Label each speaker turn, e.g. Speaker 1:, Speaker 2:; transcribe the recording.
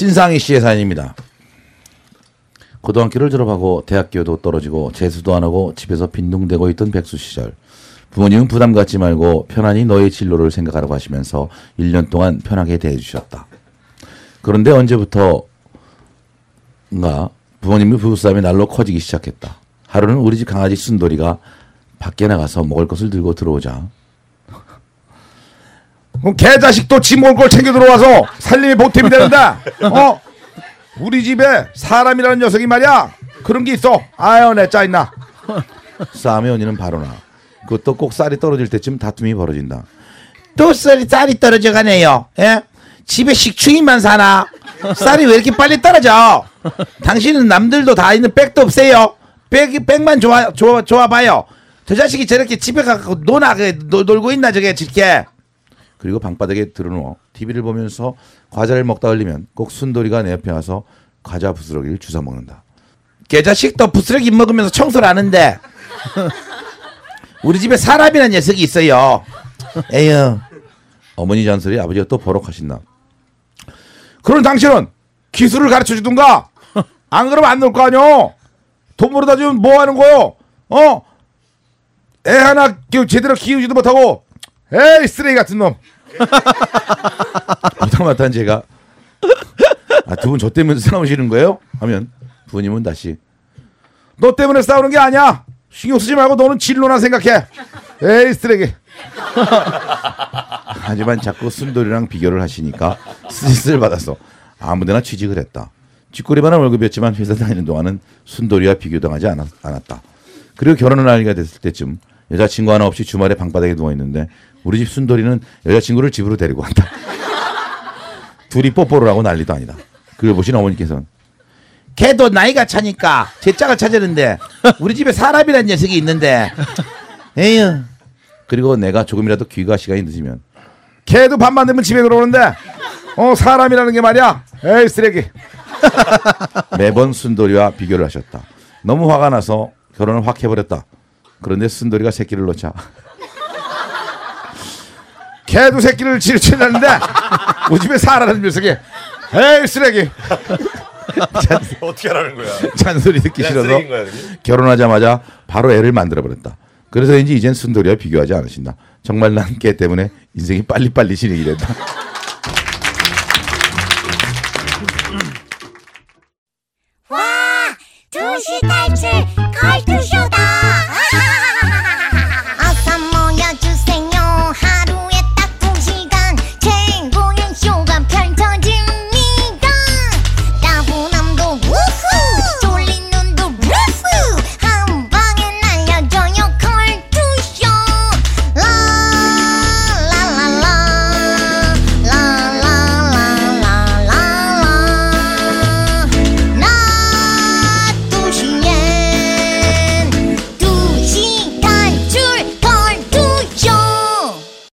Speaker 1: 신상희 씨의 사연입니다. 고등학교를 졸업하고 대학교도 떨어지고 재수도 안 하고 집에서 빈둥대고 있던 백수 시절 부모님은 부담 갖지 말고 편안히 너의 진로를 생각하라고 하시면서 1년 동안 편하게 대해주셨다. 그런데 언제부터인가 부모님의 부부싸움이 날로 커지기 시작했다. 하루는 우리 집 강아지 순돌이가 밖에 나가서 먹을 것을 들고 들어오자
Speaker 2: 그럼 개자식도 지 먹을 걸 챙겨 들어와서 살림이 보탬이 되는데 어 우리 집에 사람이라는 녀석이 말이야 그런 게 있어 아유 내 짜있나
Speaker 1: 싸움의 원인은 바로 나. 그것도 꼭 쌀이 떨어질 때쯤 다툼이 벌어진다.
Speaker 3: 또 쌀이, 쌀이 떨어져 가네요. 예? 집에 식충이만 사나? 쌀이 왜 이렇게 빨리 떨어져? 당신은 남들도 다 있는 백도 없어요. 백, 백만 좋아, 좋아, 좋아 봐요. 저 자식이 저렇게 집에 가서 노나, 그, 노, 놀고 있나, 저게, 저렇게.
Speaker 1: 그리고 방바닥에 들어누워 TV를 보면서 과자를 먹다 흘리면 꼭 순돌이가 내 옆에 와서 과자 부스러기를 주워 먹는다.
Speaker 3: 개자식 도 부스러기 먹으면서 청소를 하는데. 우리 집에 사람이라는 녀석이 있어요. 에휴.
Speaker 1: 어머니 잔소리 아버지가 또 버럭하신다.
Speaker 2: 그럼 당신은 기술을 가르쳐 주든가 안 그러면 안 놀 거 아니오 돈 벌어다 주면 뭐 하는 거요 어? 애 하나 기- 제대로 키우지도 못하고 에이 쓰레기 같은 놈
Speaker 1: 못하마탄 제가 아, 두 분 저 때문에 싸우시는 거예요? 하면 부모님은 다시
Speaker 2: 너 때문에 싸우는 게 아니야. 신경 쓰지 말고 너는 진로나 생각해. 에이 쓰레기.
Speaker 1: 하지만 자꾸 순돌이랑 비교를 하시니까 스트레스를 받아서 아무데나 취직을 했다. 쥐꼬리만한 월급이었지만 회사 다니는 동안은 순돌이와 비교당하지 않았, 않았다. 그리고 결혼을 알게 됐을 때쯤 여자친구 하나 없이 주말에 방바닥에 누워 있는데 우리 집 순돌이는 여자친구를 집으로 데리고 간다. 둘이 뽀뽀를 하고 난리도 아니다. 그걸 보신 어머니께서는
Speaker 3: 걔도 나이가 차니까 제 짝을 찾았는데 우리 집에 사람이라는 녀석이 있는데 에휴
Speaker 1: 그리고 내가 조금이라도 귀가 시간이 늦으면
Speaker 2: 걔도 밤만 되면 집에 들어오는데 어 사람이라는 게 말이야. 에이 쓰레기.
Speaker 1: 매번 순돌이와 비교를 하셨다. 너무 화가 나서 결혼을 확 해버렸다. 그런데 순돌이가 새끼를 놓자.
Speaker 2: 개도 새끼를 질질하는데 우리 집에 사라는 녀석이 에이 쓰레기.
Speaker 4: 어떻게 하라는 거야?
Speaker 1: 잔소리 듣기 싫어서
Speaker 4: 거야,
Speaker 1: 결혼하자마자 바로 애를 만들어 버렸다. 그래서인지 이젠 순돌이와 비교하지 않으신다. 정말 난 걔 때문에 인생이 빨리빨리 진행이 된다. 와, 두시 달